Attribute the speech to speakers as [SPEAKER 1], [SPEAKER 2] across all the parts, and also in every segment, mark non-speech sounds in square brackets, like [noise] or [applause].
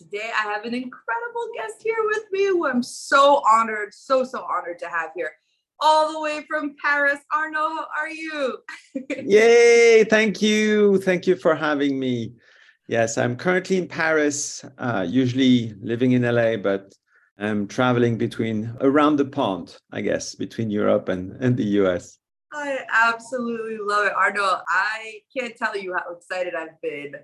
[SPEAKER 1] Today, I have an incredible guest here with me who I'm so honored, so, so honored to have here. All the way from Paris. Arnaud, how are you? [laughs]
[SPEAKER 2] Yay! Thank you. Thank you for having me. Yes, I'm currently in Paris, uh, usually living in LA, but I'm traveling between around the pond, I guess, between Europe and, and the US.
[SPEAKER 1] I absolutely love it. Arnaud, I can't tell you how excited I've been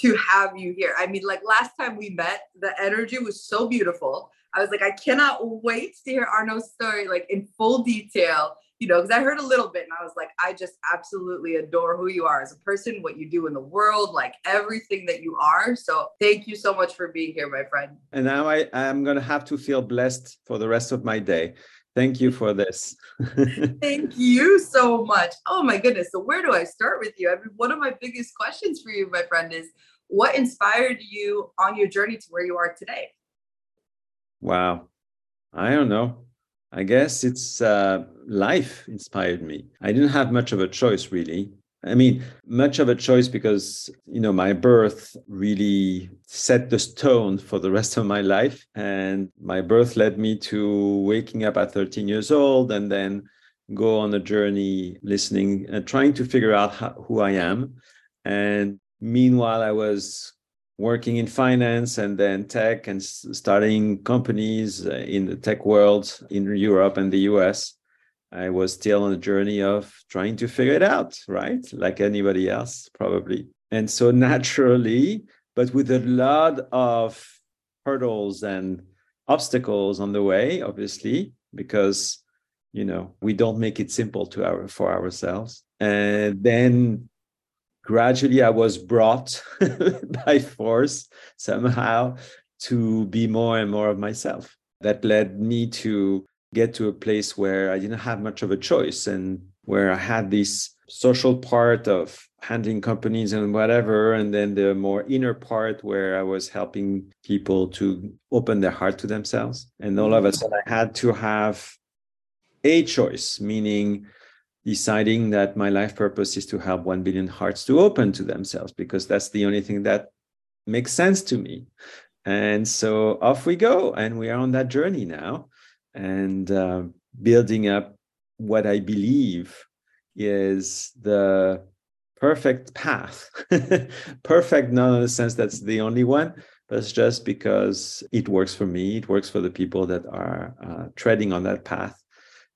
[SPEAKER 1] to have you here. I mean, like last time we met, the energy was so beautiful. I was like, I cannot wait to hear Arnaud's story, like in full detail, you know, because I heard a little bit and I was like, I just absolutely adore who you are as a person, what you do in the world, like everything that you are. So thank you so much for being here, my friend.
[SPEAKER 2] And now I, I'm going to have to feel blessed for the rest of my day. Thank you for this. [laughs]
[SPEAKER 1] Thank you so much. Oh my goodness. So where do I start with you? I mean, one of my biggest questions for you, my friend, is what inspired you on your journey to where you are today?
[SPEAKER 2] Wow. I don't know. I guess it's uh, life inspired me. I didn't have much of a choice, really. I mean, much of a choice because, you know, my birth really set the stone for the rest of my life. And my birth led me to waking up at 13 years old and then go on a journey listening and trying to figure out how, who I am. And meanwhile, I was working in finance and then tech and starting companies uh, in the tech world in Europe and the US. I was still on a journey of trying to figure it out, right? Like anybody else, probably. And so [laughs] naturally, but with a lot of hurdles and obstacles on the way, obviously, because you know we don't make it simple to our for ourselves. And then gradually I was brought [laughs] by force somehow to be more and more of myself. That led me to get to a place where I didn't have much of a choice and where I had this social part of handling companies and whatever, and then the more inner part where I was helping people to open their heart to themselves. And all of a mm-hmm. sudden, I had to have a choice, meaning deciding that my life purpose is to help 1 billion hearts to open to themselves because that's the only thing that makes sense to me. And so off we go. And we are on that journey now and uh, building up what I believe is the perfect path. [laughs] perfect, not in the sense that's the only one, but it's just because it works for me. It works for the people that are uh, treading on that path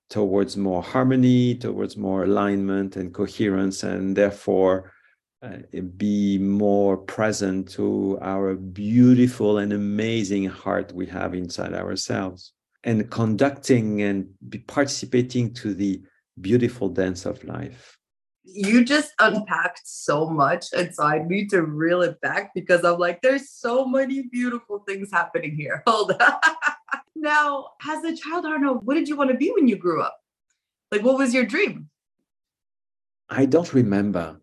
[SPEAKER 2] towards more harmony, towards more alignment and coherence, and therefore uh, be more present to our beautiful and amazing heart we have inside ourselves and conducting and be participating to the beautiful dance of life.
[SPEAKER 1] You just unpacked so much. And so I need to reel it back because I'm like, there's so many beautiful things happening here. [laughs] Hold on. Now, as a child, Arnaud, what did you want to be when you grew up? Like, what was your dream?
[SPEAKER 2] I don't remember.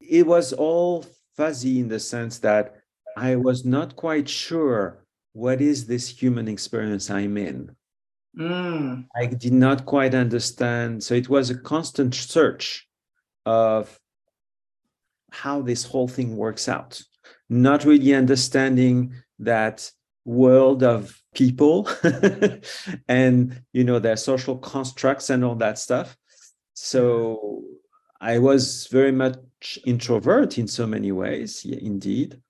[SPEAKER 2] It was all fuzzy in the sense that I was not quite sure what is this human experience I'm in.
[SPEAKER 1] Mm.
[SPEAKER 2] I did not quite understand. So it was a constant search of how this whole thing works out, not really understanding that world of people [laughs] and you know their social constructs and all that stuff so i was very much introvert in so many ways yeah, indeed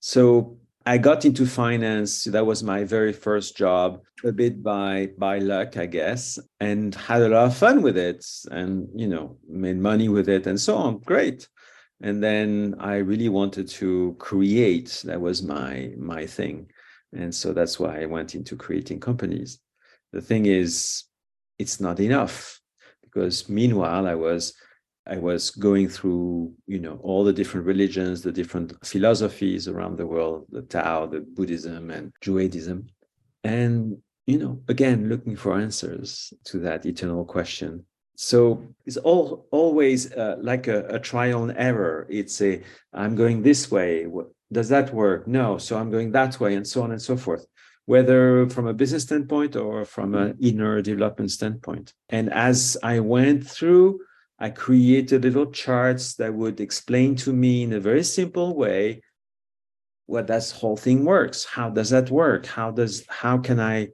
[SPEAKER 2] so I got into finance. That was my very first job, a bit by by luck, I guess, and had a lot of fun with it, and you know, made money with it, and so on. Great. And then I really wanted to create. That was my my thing, and so that's why I went into creating companies. The thing is, it's not enough because meanwhile I was I was going through, you know, all the different religions, the different philosophies around the world, the Tao, the Buddhism, and Judaism, and you know, again, looking for answers to that eternal question. So it's all always uh, like a, a trial and error. It's a I'm going this way. Does that work? No. So I'm going that way, and so on and so forth whether from a business standpoint or from an inner development standpoint. And as I went through I created little charts that would explain to me in a very simple way what that whole thing works. How does that work? How does how can I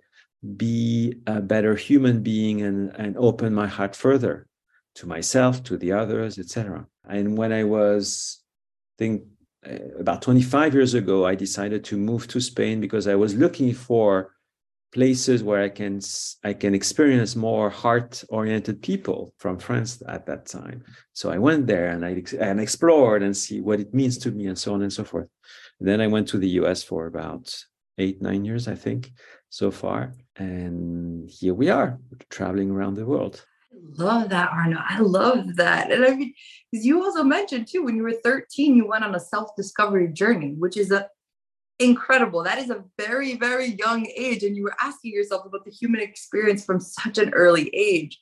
[SPEAKER 2] be a better human being and, and open my heart further to myself, to the others, etc. And when I was, I think Uh, about 25 years ago, I decided to move to Spain because I was looking for places where I can I can experience more heart-oriented people from France at that time. So I went there and I and explored and see what it means to me and so on and so forth. And then I went to the US for about eight nine years I think so far, and here we are traveling around the world.
[SPEAKER 1] Love that, Arnaud. I love that. And I mean, because you also mentioned too, when you were 13, you went on a self-discovery journey, which is a incredible. That is a very, very young age. And you were asking yourself about the human experience from such an early age.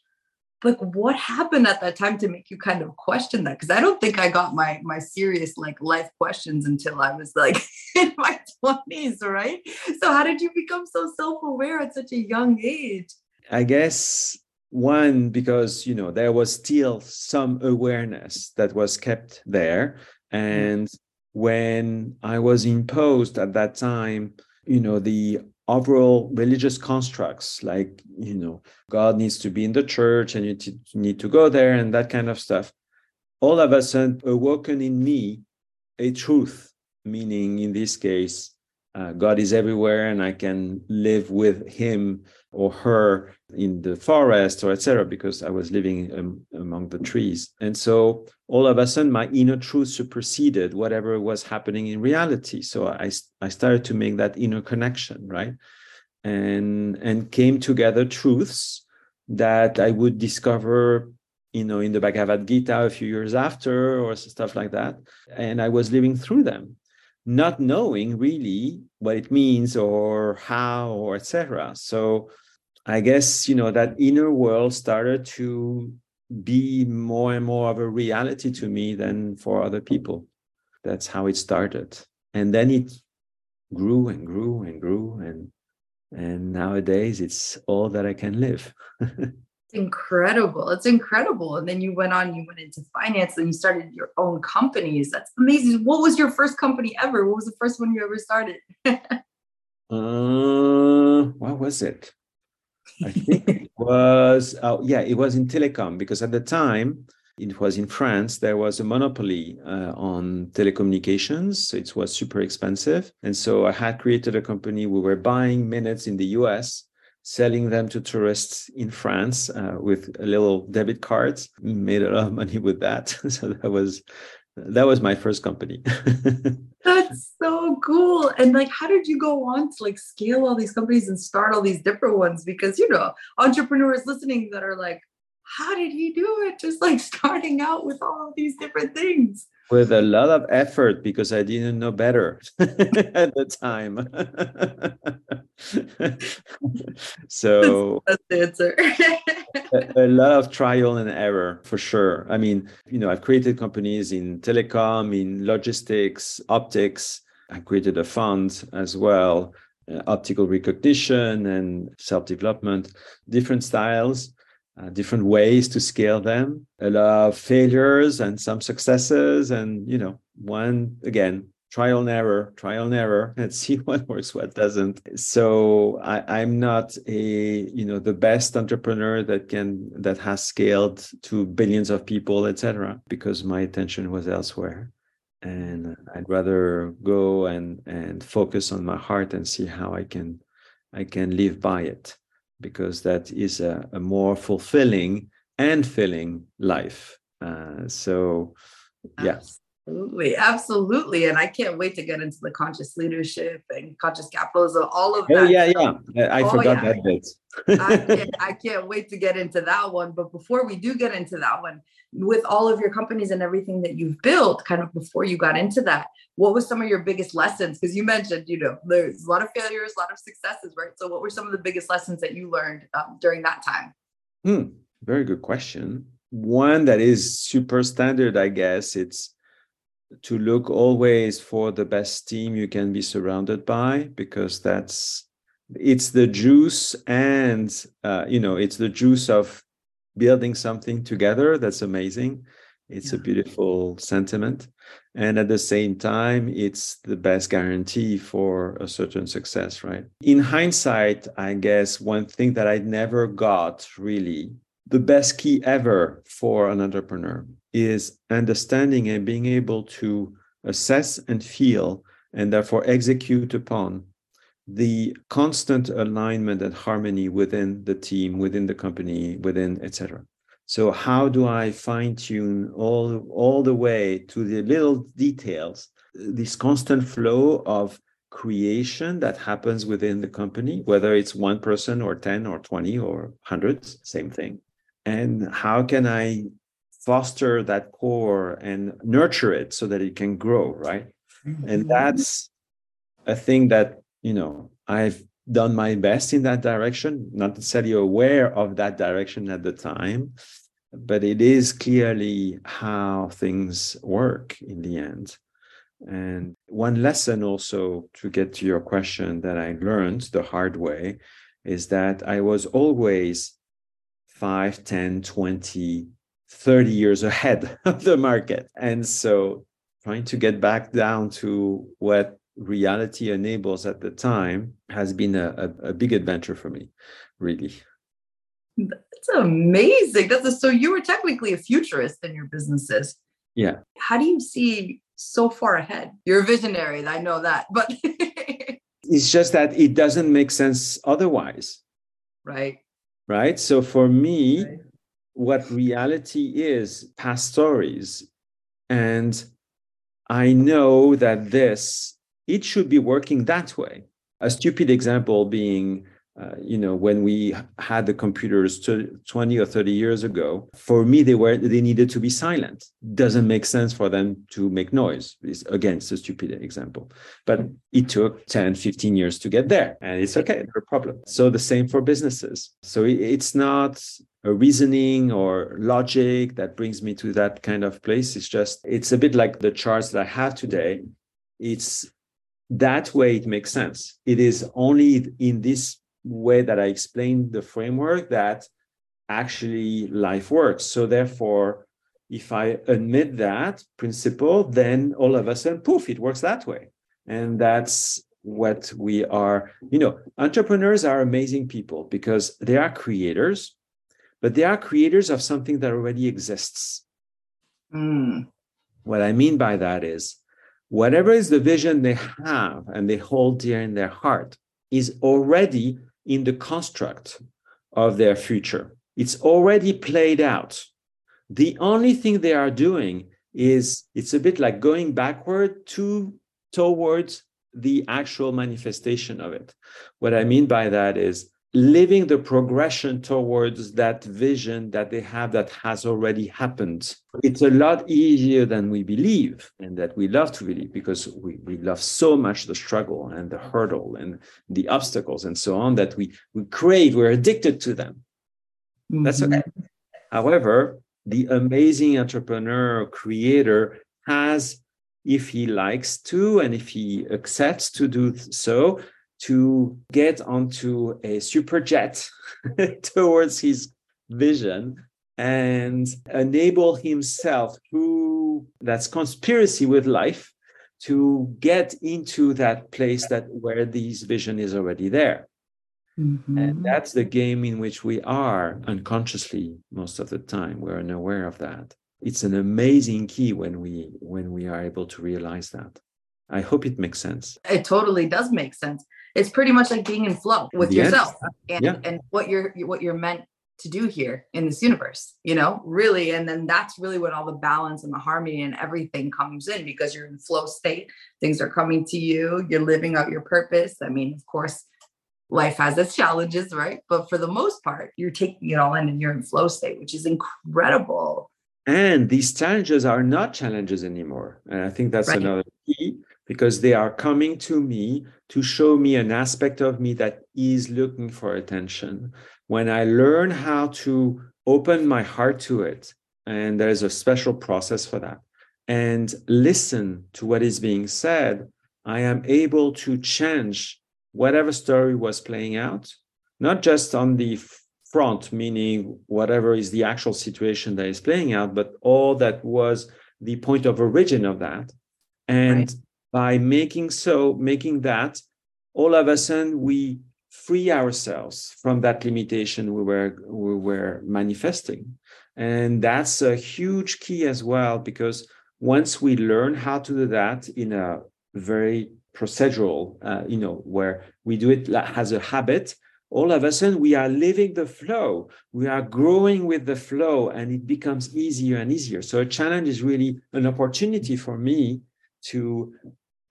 [SPEAKER 1] But what happened at that time to make you kind of question that? Because I don't think I got my my serious like life questions until I was like [laughs] in my 20s, right? So how did you become so self-aware at such a young age?
[SPEAKER 2] I guess one because you know there was still some awareness that was kept there mm. and when I was imposed at that time, you know, the overall religious constructs like, you know, God needs to be in the church and you t- need to go there and that kind of stuff, all of a sudden awoken in me a truth, meaning in this case, uh, God is everywhere and I can live with him or her in the forest or etc because I was living um, among the trees. And so all of a sudden my inner truth superseded whatever was happening in reality. So I, I started to make that inner connection, right? And and came together truths that I would discover you know in the Bhagavad Gita a few years after or stuff like that. And I was living through them not knowing really what it means or how or etc so i guess you know that inner world started to be more and more of a reality to me than for other people. That's how it started. And then it grew and grew and grew and and nowadays it's all that i can live [laughs]
[SPEAKER 1] incredible. It's incredible. And then you went on, you went into finance and you started your own companies. That's amazing. What was your first company ever? What was the first one you ever started? [laughs]
[SPEAKER 2] uh, what was it? I think it [laughs] was, oh, yeah, it was in telecom because at the time, it was in France, there was a monopoly uh, on telecommunications. So it was super expensive. And so I had created a company. We were buying minutes in the US selling them to tourists in France uh, with little debit cards. Made a lot of money with that. [laughs] so that was that was my first company. [laughs]
[SPEAKER 1] That's so cool. And like, how did you go on to like scale all these companies and start all these different ones? Because you know, entrepreneurs listening that are like, how did he do it? Just like [laughs] starting out with all these different things.
[SPEAKER 2] With a lot of effort because I didn't know better [laughs] at the time. [laughs] so
[SPEAKER 1] that's the answer.
[SPEAKER 2] a, a, lot of trial and error for sure. I mean, you know, I've created companies in telecom, in logistics, optics. I created a fund as well, uh, optical recognition and self-development, different styles uh, different ways to scale them. A lot of failures and some successes and you know one again trial and error trial and error and see what works what doesn't. So I, i'm not a you know the best entrepreneur that can that has scaled to billions of people etc because my attention was elsewhere. And i'd rather go and and focus on my heart and see how i can i can live by it because that is a, a more fulfilling and filling life. Uh, so, yeah.
[SPEAKER 1] Absolutely, absolutely, and I can't wait to get into the conscious leadership and conscious capitalism. All of
[SPEAKER 2] oh, that. Oh yeah, yeah. I, I oh, forgot yeah. that bit.
[SPEAKER 1] I, can't, [laughs] I can't wait to get into that one. But before we do get into that one, with all of your companies and everything that you've built, kind of before you got into that, what was some of your biggest lessons? Because you mentioned, you know, there's a lot of failures, a lot of successes, right? So, what were some of the biggest lessons that you learned um, during that time?
[SPEAKER 2] Hmm, very good question. One that is super standard, I guess, it's to look always for the best team you can be surrounded by because that's it's the juice and uh, you know it's the juice of building something together that's amazing. It's yeah. a beautiful sentiment. And at the same time it's the best guarantee for a certain success right? In hindsight i guess one thing that i never got really the best key ever for an entrepreneur is understanding and being able to assess and feel and therefore execute upon the constant alignment and harmony within the team, within the company, within etc. So how do I fine tune all all the way to the little details, this constant flow of creation that happens within the company, whether it's one person or 10 or 20 or hundreds, same thing. And how can I foster that core and nurture it so that it can grow, right? Mm-hmm. And that's a thing that you know, I've done my best in that direction, not necessarily aware of that direction at the time, but it is clearly how things work in the end. And one lesson also to get to your question that I learned the hard way is that I was always 5, 10, 20, 30 years ahead [laughs] of the market. And so trying to get back down to what reality enables at the time has been a, a, a big adventure for me, really.
[SPEAKER 1] That's amazing. That's a, so you were technically a futurist in your businesses.
[SPEAKER 2] Yeah.
[SPEAKER 1] How do you see so far ahead? You're a visionary, I know that, but [laughs]
[SPEAKER 2] it's just that it doesn't make sense otherwise.
[SPEAKER 1] Right.
[SPEAKER 2] Right. So for me, right. What reality is past stories. And I know that this it should be working that way. A stupid example being, uh, you know, when we had the computers 20 or 30 years ago, for me, they were they needed to be silent. Doesn't make sense for them to make noise. It's, again, it's a stupid example. But it took 10, 15 years to get there. And it's okay, no problem. So the same for businesses. So it's not a reasoning or logic that brings me to that kind of place. It's just, it's a bit like the charts that I have today. It's that way it makes sense. It is only in this way that I explained the framework that actually life works. So therefore, if I admit that principle, then all of a sudden, poof, it works that way. And that's what we are. You know, entrepreneurs are amazing people because they are creators, but they are creators of something that already exists. Mm. What I mean by that is whatever is the vision they have and they hold dear in their heart is already in the construct of their future. It's already played out. The only thing they are doing is it's a bit like going backward to towards the actual manifestation of it. What I mean by that is living the progression towards that vision that they have that has already happened. It's a lot easier than we believe and that we love to believe because we, we love so much the struggle and the hurdle and the obstacles and so on that we, we crave, we're addicted to them. Mm-hmm. That's okay. However, the amazing entrepreneur creator has if he likes to and if he accepts to do so to get onto a super jet [laughs] towards his vision and enable himself through that's conspiracy with life to get into that place that where this vision is already there. Mm-hmm. and that's the game in which we are unconsciously most of the time. We're unaware of that. It's an amazing key when we when we are able to realize that. I hope it makes sense.
[SPEAKER 1] It totally does make sense it's pretty much like being in flow with yes. yourself and, yeah. and what you're what you're meant to do here in this universe you know really and then that's really when all the balance and the harmony and everything comes in because you're in flow state things are coming to you you're living out your purpose i mean of course life has its challenges, right? But for the most part, you're taking it all in and you're in flow state, which is incredible.
[SPEAKER 2] And these challenges are not challenges anymore. And I think that's right. another key because they are coming to me to show me an aspect of me that is looking for attention. When I learn how to open my heart to it, and there's a special process for that, and listen to what is being said, I am able to change whatever story was playing out, not just on the front, meaning whatever is the actual situation that is playing out, but all that was the point of origin of that. And right. By making so, making that, all of a sudden we free ourselves from that limitation we were we were manifesting. And that's a huge key as well, because once we learn how to do that in a very procedural, uh, you know, where we do it as a habit, all of a sudden we are living the flow. We are growing with the flow and it becomes easier and easier. So a challenge is really an opportunity for me to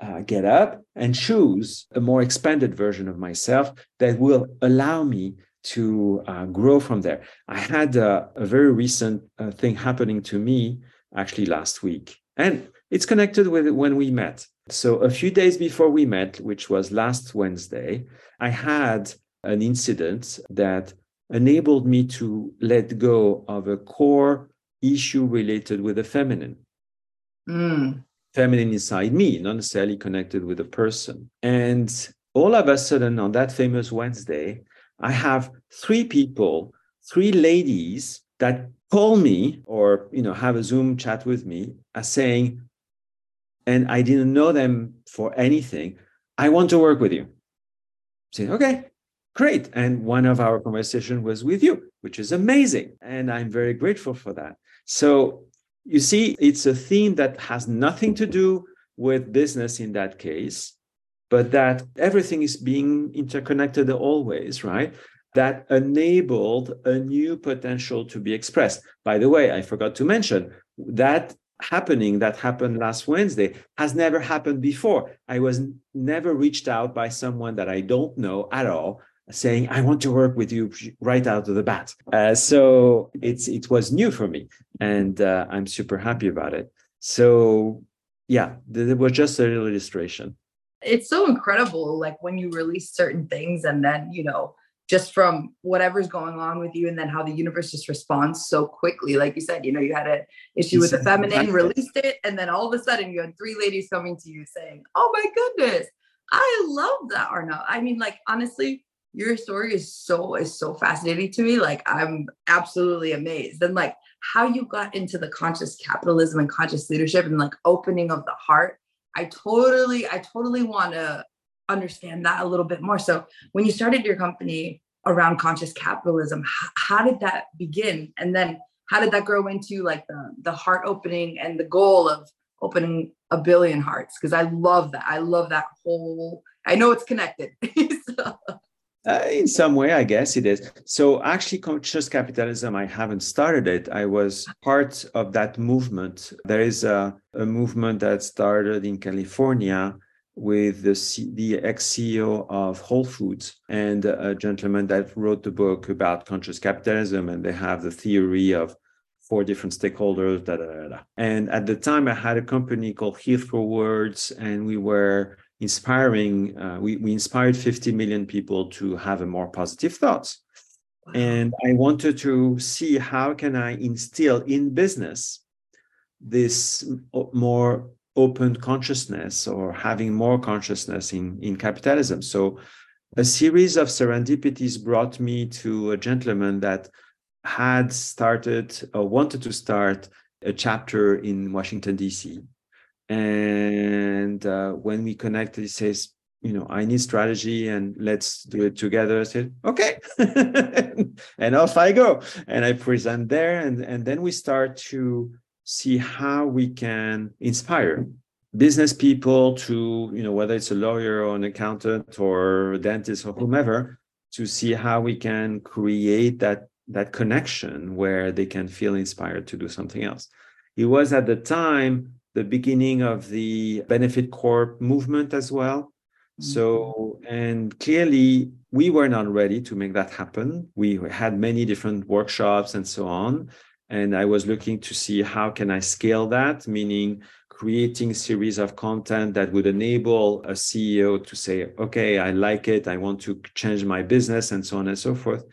[SPEAKER 2] uh, get up and choose a more expanded version of myself that will allow me to uh, grow from there. I had a, a very recent uh, thing happening to me actually last week, and it's connected with when we met. So, a few days before we met, which was last Wednesday, I had an incident that enabled me to let go of a core issue related with the feminine. Mm. Feminine inside me, not necessarily connected with a person. And all of a sudden, on that famous Wednesday, I have three people, three ladies that call me or you know have a Zoom chat with me as saying, and I didn't know them for anything. I want to work with you. Say, okay, great. And one of our conversation was with you, which is amazing. And I'm very grateful for that. So you see, it's a theme that has nothing to do with business in that case, but that everything is being interconnected always, right? That enabled a new potential to be expressed. By the way, I forgot to mention that happening that happened last Wednesday has never happened before. I was never reached out by someone that I don't know at all saying I want to work with you right out of the bat. Uh, so it's it was new for me, and uh, I'm super happy about it. So yeah, it was just a little illustration.
[SPEAKER 1] It's so incredible, like when you release certain things, and then you know just from whatever's going on with you and then how the universe just responds so quickly like you said you know you had an issue with the feminine released it and then all of a sudden you had three ladies coming to you saying oh my goodness i love that arnaud i mean like honestly your story is so is so fascinating to me like i'm absolutely amazed and like how you got into the conscious capitalism and conscious leadership and like opening of the heart i totally i totally want to understand that a little bit more. So when you started your company around conscious capitalism, how, how did that begin? And then how did that grow into like the, the heart opening and the goal of opening a billion hearts? Because I love that. I love that whole, I know it's connected. [laughs]
[SPEAKER 2] so. Uh, in some way, I guess it is. So, actually, conscious capitalism, I haven't started it. I was part of that movement. There is a, a movement that started in California with the, C- the ex CEO of Whole Foods and a gentleman that wrote the book about conscious capitalism. And they have the theory of four different stakeholders. Da, da, da, da. And at the time, I had a company called Heathrow Words, and we were inspiring, uh, we, we inspired 50 million people to have a more positive thoughts. Wow. And I wanted to see how can I instill in business this more open consciousness or having more consciousness in, in capitalism. So a series of serendipities brought me to a gentleman that had started or wanted to start a chapter in Washington, D.C. And uh, when we connected, he says, you know, I need strategy and let's do it together. I said, okay. [laughs] and off I go. And I present there. And, and then we start to see how we can inspire business people to you know whether it's a lawyer or an accountant or a dentist or whomever to see how we can create that that connection where they can feel inspired to do something else it was at the time the beginning of the benefit corp movement as well mm-hmm. so and clearly we were not ready to make that happen. We had many different workshops and so on. And I was looking to see how can I scale that, meaning creating series of content that would enable a CEO to say, okay, I like it, I want to change my business, and so on and so forth.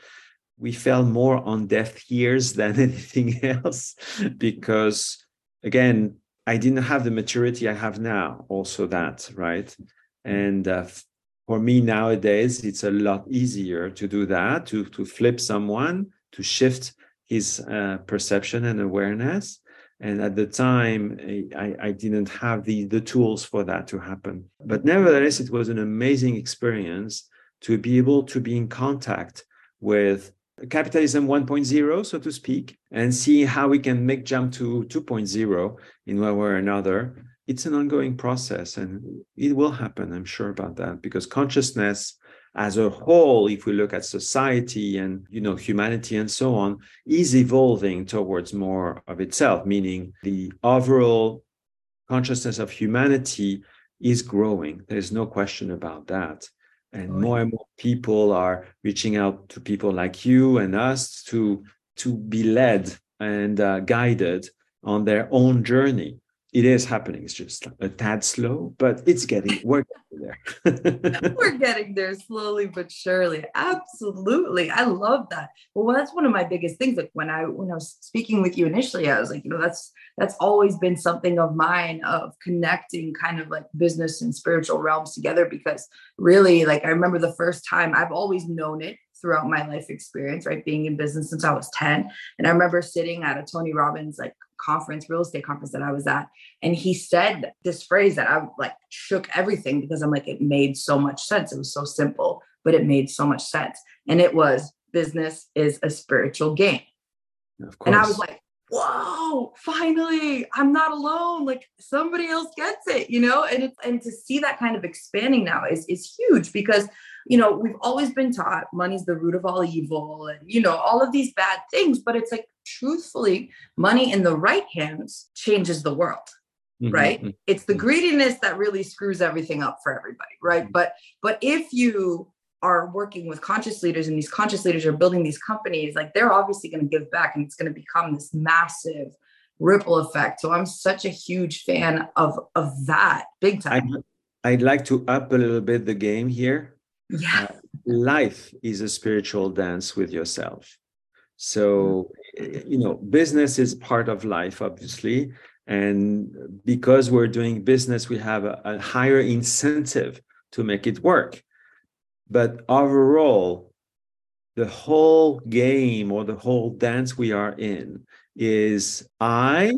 [SPEAKER 2] We fell more on deaf ears [laughs] than anything else because, again, I didn't have the maturity I have now, also that, right? And uh, for me nowadays, it's a lot easier to do that, to, to flip someone, to shift his uh, perception and awareness. And at the time I, I didn't have the, the tools for that to happen. But nevertheless it was an amazing experience to be able to be in contact with capitalism 1.0 so to speak and see how we can make jump to 2.0 in one way or another it's an ongoing process and it will happen i'm sure about that because consciousness as a whole, if we look at society and you know humanity and so on, is evolving towards more of itself, meaning the overall consciousness of humanity is growing. There's no question about that. And more and more people are reaching out to people like you and us to to be led and uh, guided on their own journey it is happening. It's just a tad slow, but it's getting we're getting
[SPEAKER 1] there. [laughs] we're getting there slowly but surely. Absolutely. I love that. Well, that's one of my biggest things. Like when I when I was speaking with you initially, I was like, you know, that's that's always been something of mine of connecting kind of like business and spiritual realms together because really like I remember the first time I've always known it throughout my life experience, right? Being in business since I was 10. And I remember sitting at a Tony Robbins like conference, real estate conference that I was at. And he said this phrase that I like shook everything because I'm like, it made so much sense. It was so simple, but it made so much sense. And it was business is a spiritual game. And I was like, whoa, finally, I'm not alone. Like somebody else gets it, you know? And and to see that kind of expanding now is, is huge because you know, we've always been taught money's the root of all evil and, you know, all of these bad things. But it's like, truthfully, money in the right hands changes the world. Mm-hmm. right mm-hmm. it's the greediness that really screws everything up for everybody right mm-hmm. but but if you are working with conscious leaders and these conscious leaders are building these companies like they're obviously going to give back and it's going to become this massive ripple effect so i'm such a huge fan of of that big time
[SPEAKER 2] I'd, I'd like to up a little bit the game here
[SPEAKER 1] yeah. Uh,
[SPEAKER 2] life is a spiritual dance with yourself. So, you know, business is part of life, obviously. And because we're doing business, we have a, a higher incentive to make it work. But overall, the whole game or the whole dance we are in is I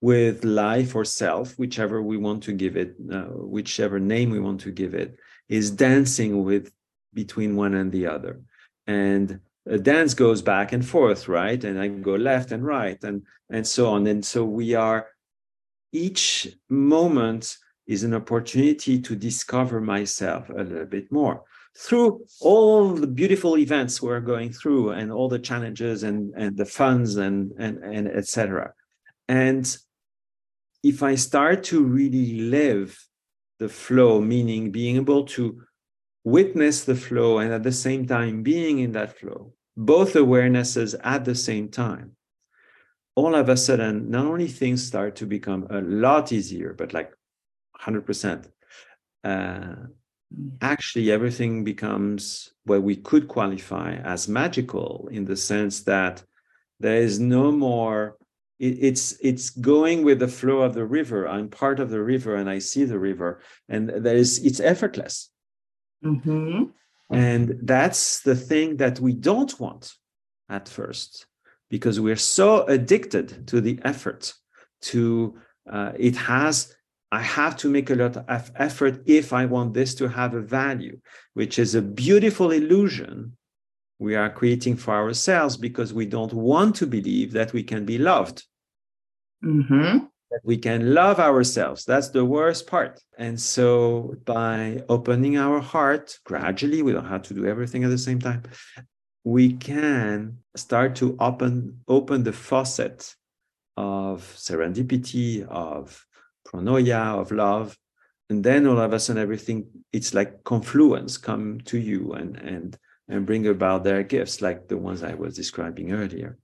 [SPEAKER 2] with life or self, whichever we want to give it, uh, whichever name we want to give it, is dancing with between one and the other and dance goes back and forth right? And i go left and right and and so on. And so we are each moment is an opportunity to discover myself a little bit more through all the beautiful events we're going through and all the challenges and and the funds and and and etc and if i start to really live the flow, meaning being able to witness the flow and at the same time being in that flow, both awarenesses at the same time, all of a sudden, not only things start to become a lot easier, but like 100%. Uh, actually, everything becomes what we could qualify as magical in the sense that there is no more it, it's it's going with the flow of the river i'm part of the river and i see the river and there is it's effortless
[SPEAKER 1] mm-hmm.
[SPEAKER 2] And that's the thing that we don't want at first because we're so addicted to the effort to uh, it has i have to make a lot of effort if i want this to have a value which is a beautiful illusion we are creating for ourselves because we don't want to believe that we can be loved.
[SPEAKER 1] Mm-hmm.
[SPEAKER 2] We can love ourselves. That's the worst part. And so, by opening our heart gradually, we don't have to do everything at the same time. We can start to open open the faucet of serendipity, of pronoia, of love, and then all of a sudden everything it's like confluence come to you and and and bring about their gifts like the ones i was describing earlier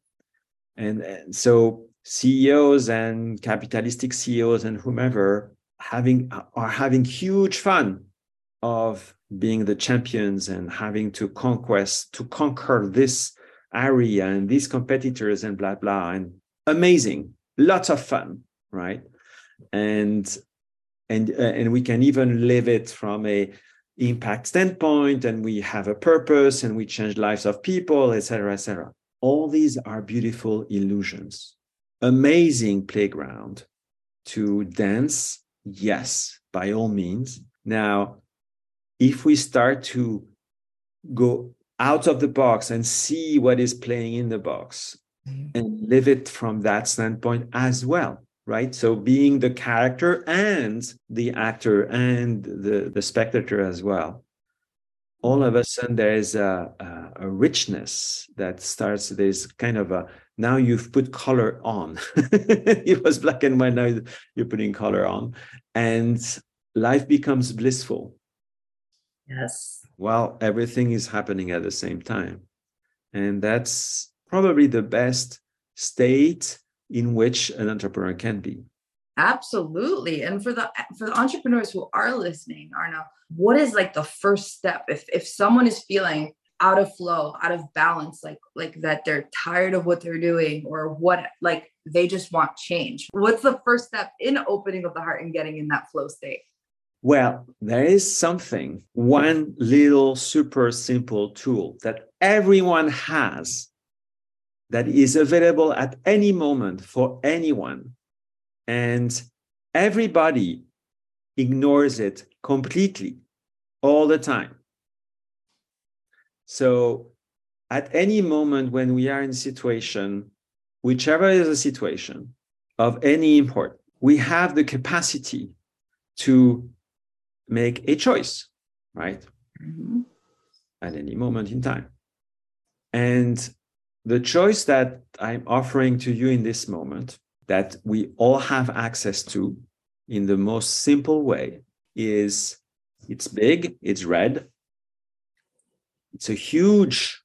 [SPEAKER 2] and, and so ceos and capitalistic ceos and whomever having are having huge fun of being the champions and having to conquest to conquer this area and these competitors and blah blah and amazing. Lots of fun right? And and uh, and we can even live it from a impact standpoint and we have a purpose and we change lives of people etc etc all these are beautiful illusions amazing playground to dance yes by all means now if we start to go out of the box and see what is playing in the box mm-hmm. and live it from that standpoint as well right so being the character and the actor and the the spectator as well all of a sudden there's a, a, a richness that starts there's kind of a now you've put color on. [laughs] It was black and white now you're putting color on. And life becomes blissful.
[SPEAKER 1] Yes.
[SPEAKER 2] While everything is happening at the same time. And that's probably the best state in which an entrepreneur can be.
[SPEAKER 1] Absolutely. And for the for the entrepreneurs who are listening arnaud what is like the first step? If if someone is feeling out of flow out of balance like like that they're tired of what they're doing or what like they just want change what's the first step in opening of the heart and getting in that flow state
[SPEAKER 2] well, there is something, one little super simple tool that everyone has that is available at any moment for anyone. And everybody ignores it completely all the time. So, at any moment when we are in a situation, whichever is a situation of any import, we have the capacity to make a choice, right? Mm-hmm. At any moment in time. And the choice that I'm offering to you in this moment, that we all have access to in the most simple way, is it's big, it's red, it's a huge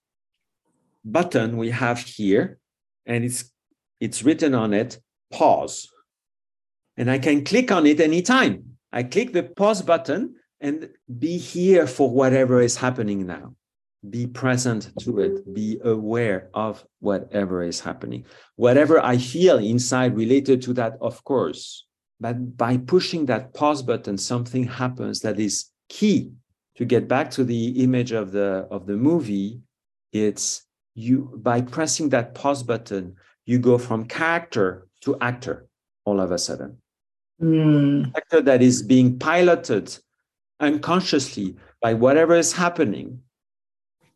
[SPEAKER 2] button we have here, and it's it's written on it pause. And I can click on it anytime. I click the pause button and be here for whatever is happening now. Be present to it. Be aware of whatever is happening. Whatever i feel inside related to that of course. But by pushing that pause button something happens that is key to get back to the image of the of the movie it's you by pressing that pause button you go from character to actor all of a sudden mm. actor that is being piloted unconsciously by whatever is happening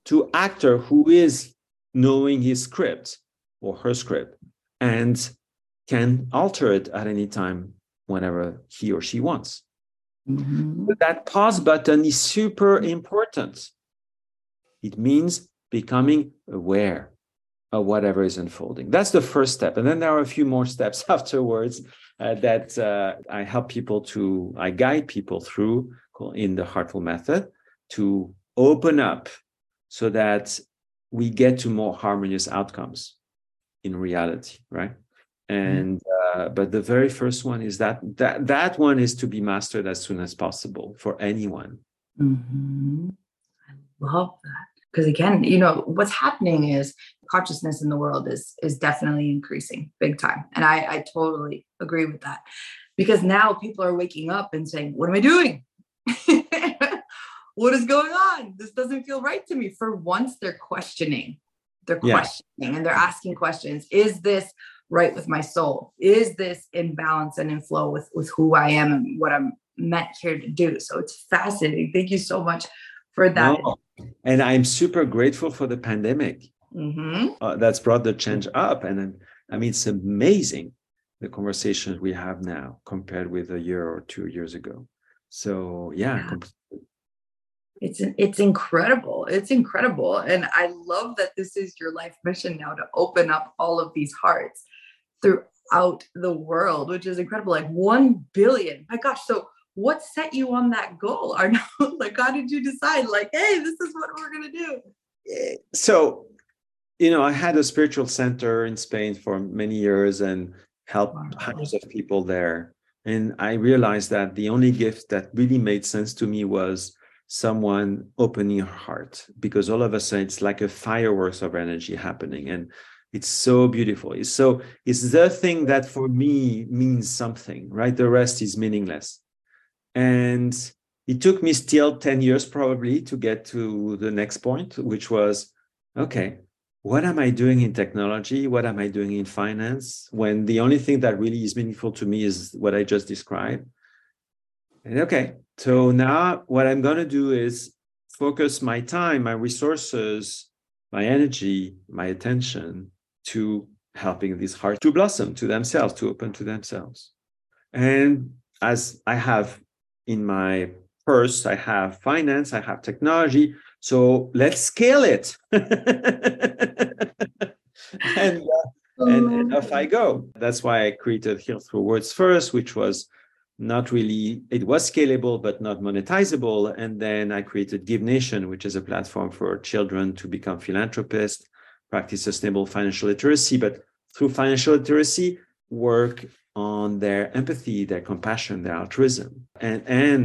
[SPEAKER 2] to actor who is knowing his script or her script and can alter it at any time whenever he or she wants. Mm-hmm. That pause button is super important. It means becoming aware of whatever is unfolding. That's the first step. And then there are a few more [laughs] steps afterwards uh, that uh, I help people to, I guide people through in the Heartful Method to open up so that we get to more harmonious outcomes in reality right. And uh, but the very first one is that that that one is to be mastered as soon as possible for anyone
[SPEAKER 1] mm-hmm. i love that because again you know what's happening is consciousness in the world is is definitely increasing big time and i i totally agree with that because now people are waking up and saying what am i doing [laughs] what is going on? This doesn't feel right to me. For once, they're questioning. They're yeah. questioning and they're asking questions. Is this right with my soul? Is this in balance and in flow with, with who I am and what I'm meant here to do? So it's fascinating. Thank you so much for that. No.
[SPEAKER 2] And I'm super grateful for the pandemic. Mm-hmm. Uh, that's brought the change up. And I mean, it's amazing the conversations we have now compared with a year or two years ago. So yeah, yeah
[SPEAKER 1] it's it's incredible it's incredible and i love that this is your life mission now to open up all of these hearts throughout the world which is incredible like 1 billion my gosh so what set you on that goal? [laughs] Like, how did you decide, like, hey, this is what we're going to do?
[SPEAKER 2] So, you know, I had a spiritual center in Spain for many years and helped wow. hundreds of people there. And I realized that the only gift that really made sense to me was someone opening her heart because all of a sudden it's like a fireworks of energy happening and it's so beautiful. It's so it's the thing that for me means something right? The rest is meaningless. And it took me still 10 years probably to get to the next point which was okay what am i doing in technology? What am i doing in finance? When the only thing that really is meaningful to me is what i just described. And okay so now what I'm going to do is focus my time, my resources, my energy, my attention to helping these hearts to blossom to themselves, to open to themselves. And as I have in my purse, I have finance, I have technology. So let's scale it. [laughs] and, uh, and, and off I go. That's why I created Heal Through Words first, which was not really it was scalable but not monetizable and then i created give nation which is a platform for children to become philanthropists practice sustainable financial literacy but through financial literacy work on their empathy their compassion their altruism. And and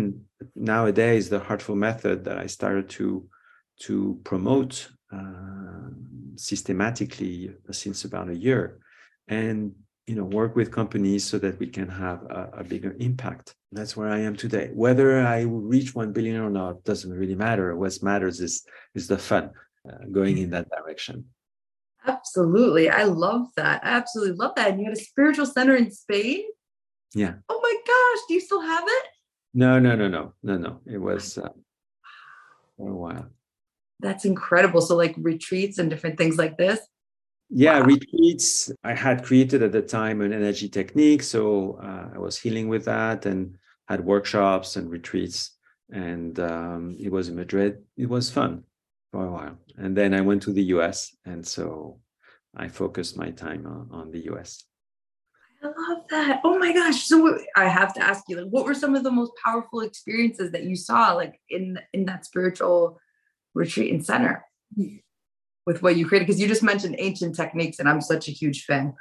[SPEAKER 2] nowadays the heartful method that i started to to promote uh, systematically since about a year and you know work with companies so that we can have a, a, bigger impact. That's where i am today. Whether i reach 1 billion or not doesn't really matter. What matters is is the fun uh, going in that direction
[SPEAKER 1] absolutely. I love that. I absolutely love that. And you had a spiritual center in spain?
[SPEAKER 2] Yeah.
[SPEAKER 1] Oh my gosh. Do you still have it?
[SPEAKER 2] No no no no no no. It was uh, for a while.
[SPEAKER 1] That's incredible. So like retreats and different things like this?
[SPEAKER 2] Yeah, wow. retreats. I had created at the time an energy technique, so uh, I was healing with that and had workshops and retreats. And um, it was in Madrid. It was fun for a while, and then I went to the U.S. and so I focused my time on, on the U.S.
[SPEAKER 1] I love that. Oh my gosh! So I have to ask you, like, what were some of the most powerful experiences that you saw, like in in that spiritual retreat and center? with what you created because you just mentioned ancient techniques and i'm such a huge fan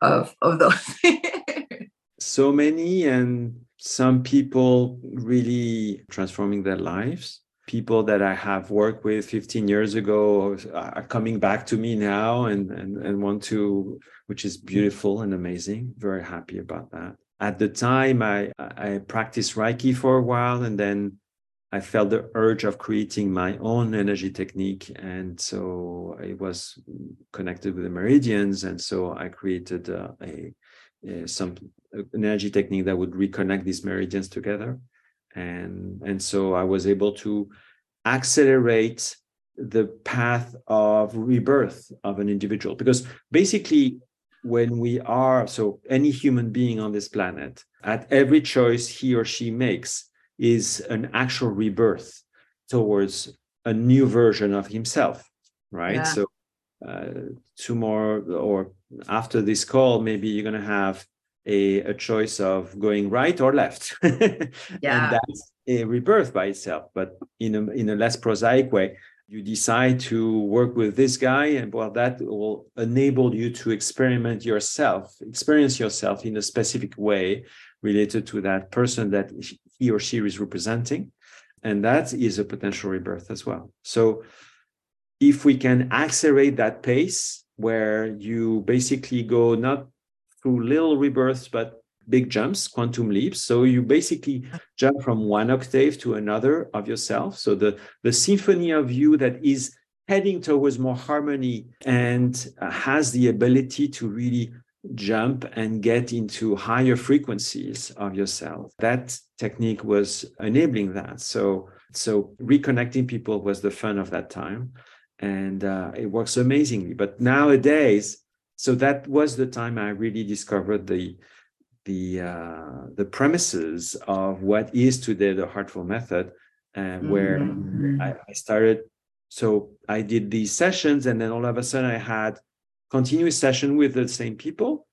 [SPEAKER 1] of of those [laughs]
[SPEAKER 2] so many and some people really transforming their lives people that i have worked with 15 years ago are coming back to me now and and, and want to which is beautiful and amazing very happy about that at the time i i practiced reiki for a while and then I felt the urge of creating my own energy technique. And so it was connected with the meridians. And so I created uh, a, a, some an energy technique that would reconnect these meridians together. And, and so I was able to accelerate the path of rebirth of an individual. Because basically, when we are, so any human being on this planet, at every choice he or she makes, is an actual rebirth towards a new version of himself right yeah. so uh, tomorrow or after this call maybe you're going to have a, a choice of going right or left [laughs] yeah. and that's a rebirth by itself but in a, in a less prosaic way you decide to work with this guy and well that will enable you to experiment yourself experience yourself in a specific way related to that person that he or she is representing. And that is a potential rebirth as well. So if we can accelerate that pace where you basically go not through little rebirths, but big jumps, quantum leaps. So you basically jump from one octave to another of yourself. So the, the symphony of you that is heading towards more harmony and has the ability to really jump and get into higher frequencies of yourself. That technique was enabling that. So, so reconnecting people was the fun of that time, and uh, it works amazingly. But nowadays, so that was the time I really discovered the the uh, the premises of what is today the Heartful Method, and where mm-hmm. I, I started. So I did these sessions, and then all of a sudden I had continuous session with the same people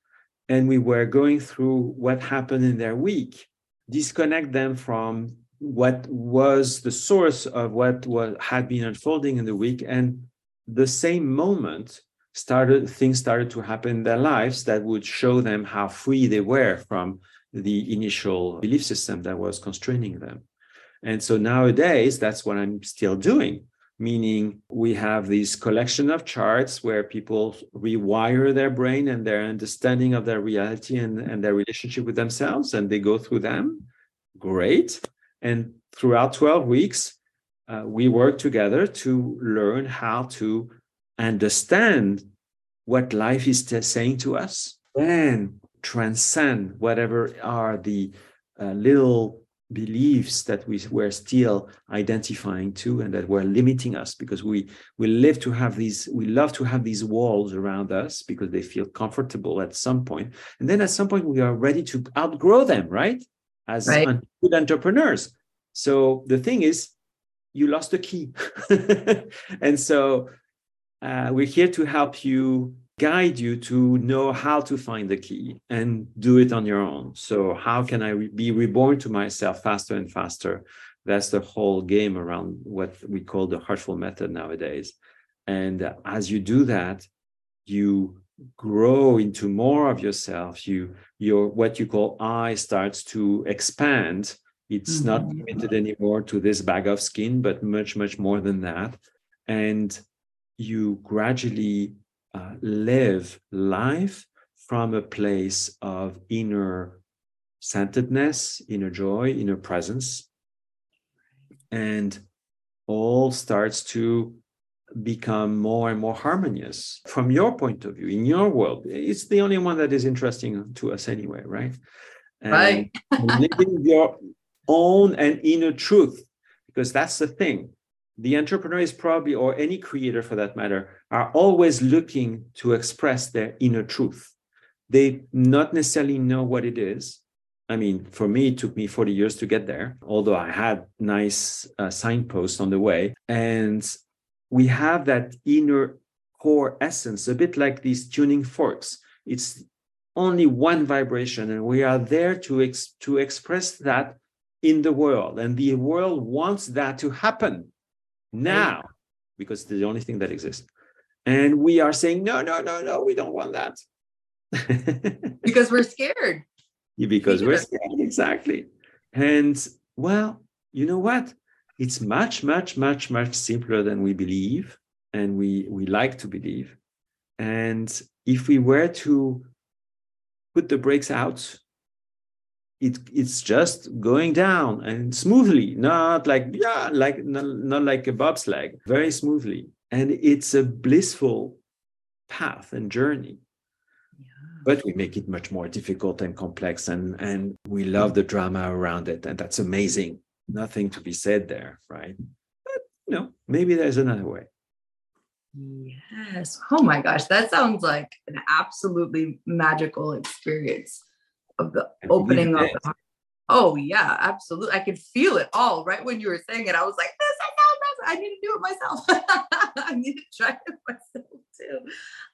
[SPEAKER 2] and we were going through what happened in their week disconnect them from what was the source of what was, had been unfolding in the week and the same moment started things started to happen in their lives that would show them how free they were from the initial belief system that was constraining them. And so nowadays that's what i'm still doing meaning we have this collection of charts where people rewire their brain and their understanding of their reality and, and their relationship with themselves and they go through them. Great. And throughout 12 weeks uh, we work together to learn how to understand what life is saying to us and transcend whatever are the uh, little beliefs that we were still identifying to and that were limiting us because we we live to have these we love to have these walls around us because they feel comfortable at some point and then at some point we are ready to outgrow them right as
[SPEAKER 1] right.
[SPEAKER 2] good entrepreneurs so the thing is you lost the key. [laughs] and so uh, we're here to help you guide you to know how to find the key and do it on your own. So, how can I re- be reborn to myself faster and faster? That's the whole game around what we call the heartful method nowadays. And as you do that, you grow into more of yourself. You, your what you call I starts to expand it's mm-hmm. not limited anymore to this bag of skin, but much, much more than that. And you gradually uh, live life from a place of inner centeredness, inner joy, inner presence. And all starts to become more and more harmonious from your point of view in your world. It's the only one that is interesting to us anyway, right?
[SPEAKER 1] And right. [laughs]
[SPEAKER 2] living your own and inner truth, because that's the thing. The entrepreneur is probably, or any creator for that matter, are always looking to express their inner truth. They not necessarily know what it is. I mean, for me, it took me 40 years to get there, although I had nice uh, signposts on the way. And we have that inner core essence, a bit like these tuning forks. It's only one vibration, and we are there to, ex- to express that in the world. And the world wants that to happen now because it's the only thing that exists. And we are saying, no, no, no, no, we don't want that. [laughs]
[SPEAKER 1] because we're scared.
[SPEAKER 2] Yeah, because we're scared, exactly. And well, you know what? It's much, much, much, much simpler than we believe and we we like to believe. And if we were to put the brakes out it, it's just going down and smoothly, not like yeah, like not, not like a bobsleigh, very smoothly. And it's a blissful path and journey. But we make it much more difficult and complex, and and we love the drama around it, and that's amazing. Nothing to be said there, right? But you know, maybe there's another way.
[SPEAKER 1] Yes. Oh my gosh, that sounds like an absolutely magical experience of the opening of the Oh yeah, absolutely. I could feel it all right when you were saying it. I was like, this, I know, this I need to do it myself. [laughs] I need to try it [laughs] myself too.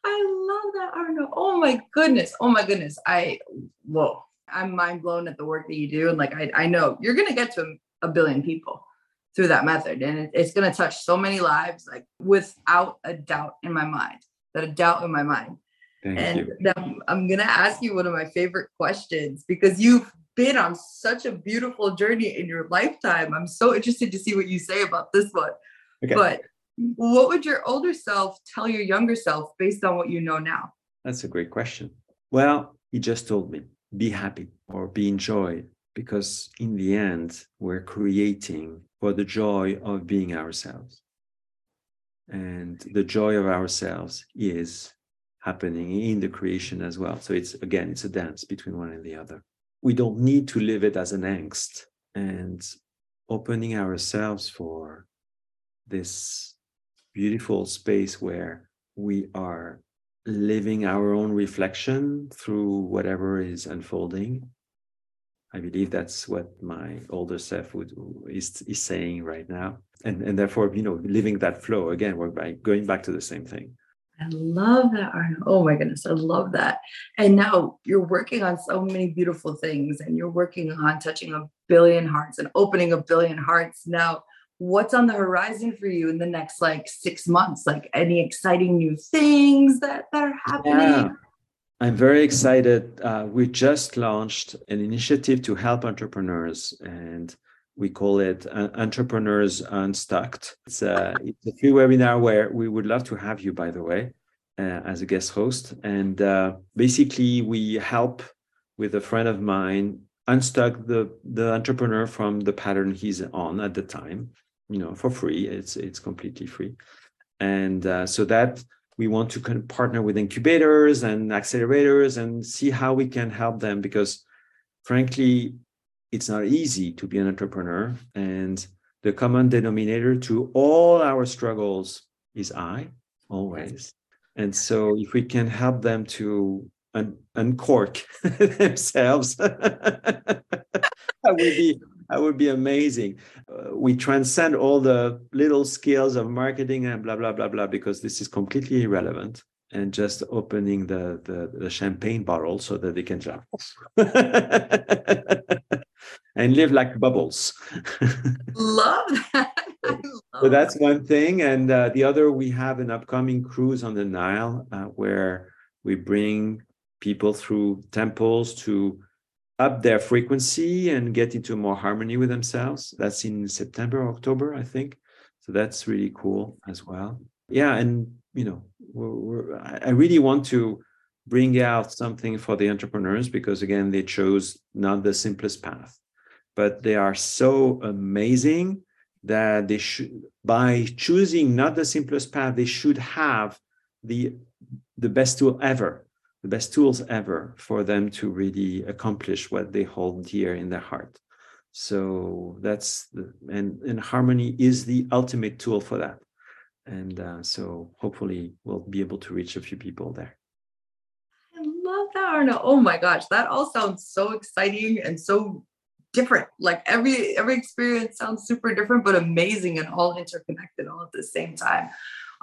[SPEAKER 1] I love that, Arnaud. Oh my goodness. Oh my goodness. I whoa. I'm mind blown at the work that you do. And like I, I know you're gonna get to a billion people through that method. And it, it's gonna touch so many lives, like without a doubt in my mind. That a doubt in my mind.
[SPEAKER 2] Thank
[SPEAKER 1] and. I'm going to ask you one of my favorite questions because you've been on such a beautiful journey in your lifetime. I'm so interested to see what you say about this one. Okay. But what would your older self tell your younger self based on what you know now?
[SPEAKER 2] That's a great question. Well, he just told me be happy or be in joy because in the end, we're creating for the joy of being ourselves. And the joy of ourselves is happening in the creation as well. So it's again, it's a dance between one and the other. We don't need to live it as an angst and opening ourselves for this beautiful space where we are living our own reflection through whatever is unfolding. I believe that's what my older self would is, is saying right now. And and therefore, you know, living that flow again, we're by going back to the same thing
[SPEAKER 1] I love that. Oh my goodness, I love that. And now you're working on so many beautiful things and you're working on touching a billion hearts and opening a billion hearts. Now, what's on the horizon for you in the next like six months? Like any exciting new things that, that are happening? Yeah.
[SPEAKER 2] I'm very excited. Uh, we just launched an initiative to help entrepreneurs, and we call it uh, Entrepreneurs Unstuck. It's a, it's a free webinar where we would love to have you, by the way, uh, as a guest host. And uh, basically, we help with a friend of mine unstuck the the entrepreneur from the pattern he's on at the time. You know, for free. It's it's completely free, and uh, so that we want to kind of partner with incubators and accelerators and see how we can help them because frankly it's not easy to be an entrepreneur and the common denominator to all our struggles is i always and so if we can help them to un- uncork [laughs] themselves [laughs] that would be that would be amazing. Uh, we transcend all the little skills of marketing and blah blah blah blah because this is completely irrelevant. And just opening the the, the champagne bottle so that they can jump [laughs] and live like bubbles.
[SPEAKER 1] love that. [laughs]
[SPEAKER 2] Love so that's one thing, and uh, the other we have an upcoming cruise on the Nile uh, where we bring people through temples to up their frequency and get into more harmony with themselves. That's in September, October, I think. So that's really cool as well. Yeah, and you know, we're, we're, I really want to bring out something for the entrepreneurs because again, they chose not the simplest path, but they are so amazing that they should by choosing not the simplest path, they should have the the best tool ever the best tools ever for them to really accomplish what they hold dear in their heart. So that's the, and, and harmony is the ultimate tool for that. And uh, so hopefully we'll be able to reach a few people there.
[SPEAKER 1] I love that, Oh my gosh, that all sounds so exciting and so different. Like every every experience sounds super different, but amazing and all interconnected all at the same time.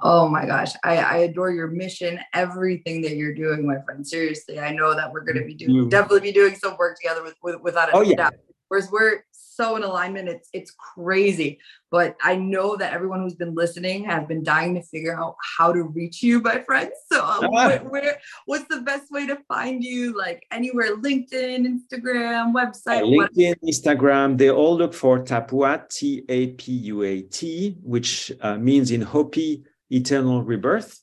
[SPEAKER 1] Oh my gosh, I, I adore your mission, everything that you're doing, my friend. Seriously, I know that we're going to be doing mm-hmm. definitely be doing some work together with, with without a oh, yeah. doubt. Whereas we're so in alignment, it's it's crazy. But I know that everyone who's been listening has been dying to figure out how to reach you, my friends. [laughs] So uh, where, where, what's the best way to find you? Like anywhere, LinkedIn, Instagram, website.
[SPEAKER 2] Uh, LinkedIn, Instagram. They all look for Tapuat, T A P U A T, which uh, means in Hopi eternal rebirth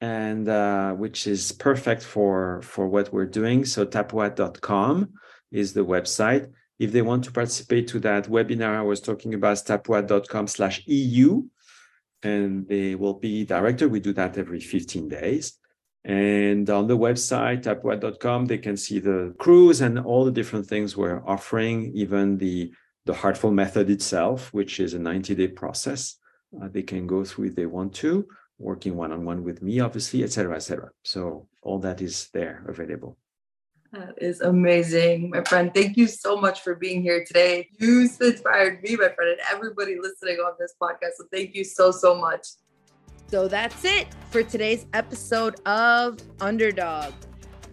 [SPEAKER 2] and uh, which is perfect for for what we're doing so tapuat.com is the website if they want to participate to that webinar i was talking about tapuat.com slash eu and they will be directed we do that every 15 days and on the website tapuat.com they can see the cruise and all the different things we're offering even the the heartful method itself which is a 90 day process uh, they can go through if they want to, working one on one with me, obviously, etc., etc. So all that is there available.
[SPEAKER 1] That is amazing, my friend. Thank you so much for being here today. You inspired me, my friend, and everybody listening on this podcast. So thank you so, so much. So that's it for today's episode of Underdog.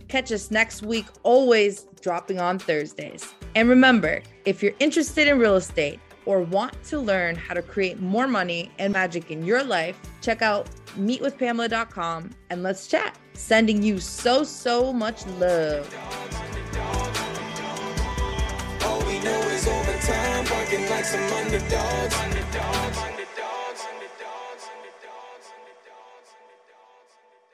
[SPEAKER 1] Catch us next week, always dropping on Thursdays. And remember, if you're interested in real estate, or want to learn how to create more money and magic in your life, check out meetwithpamela.com and let's chat. Sending you so, so much love. All we know is barking like some underdogs. underdogs.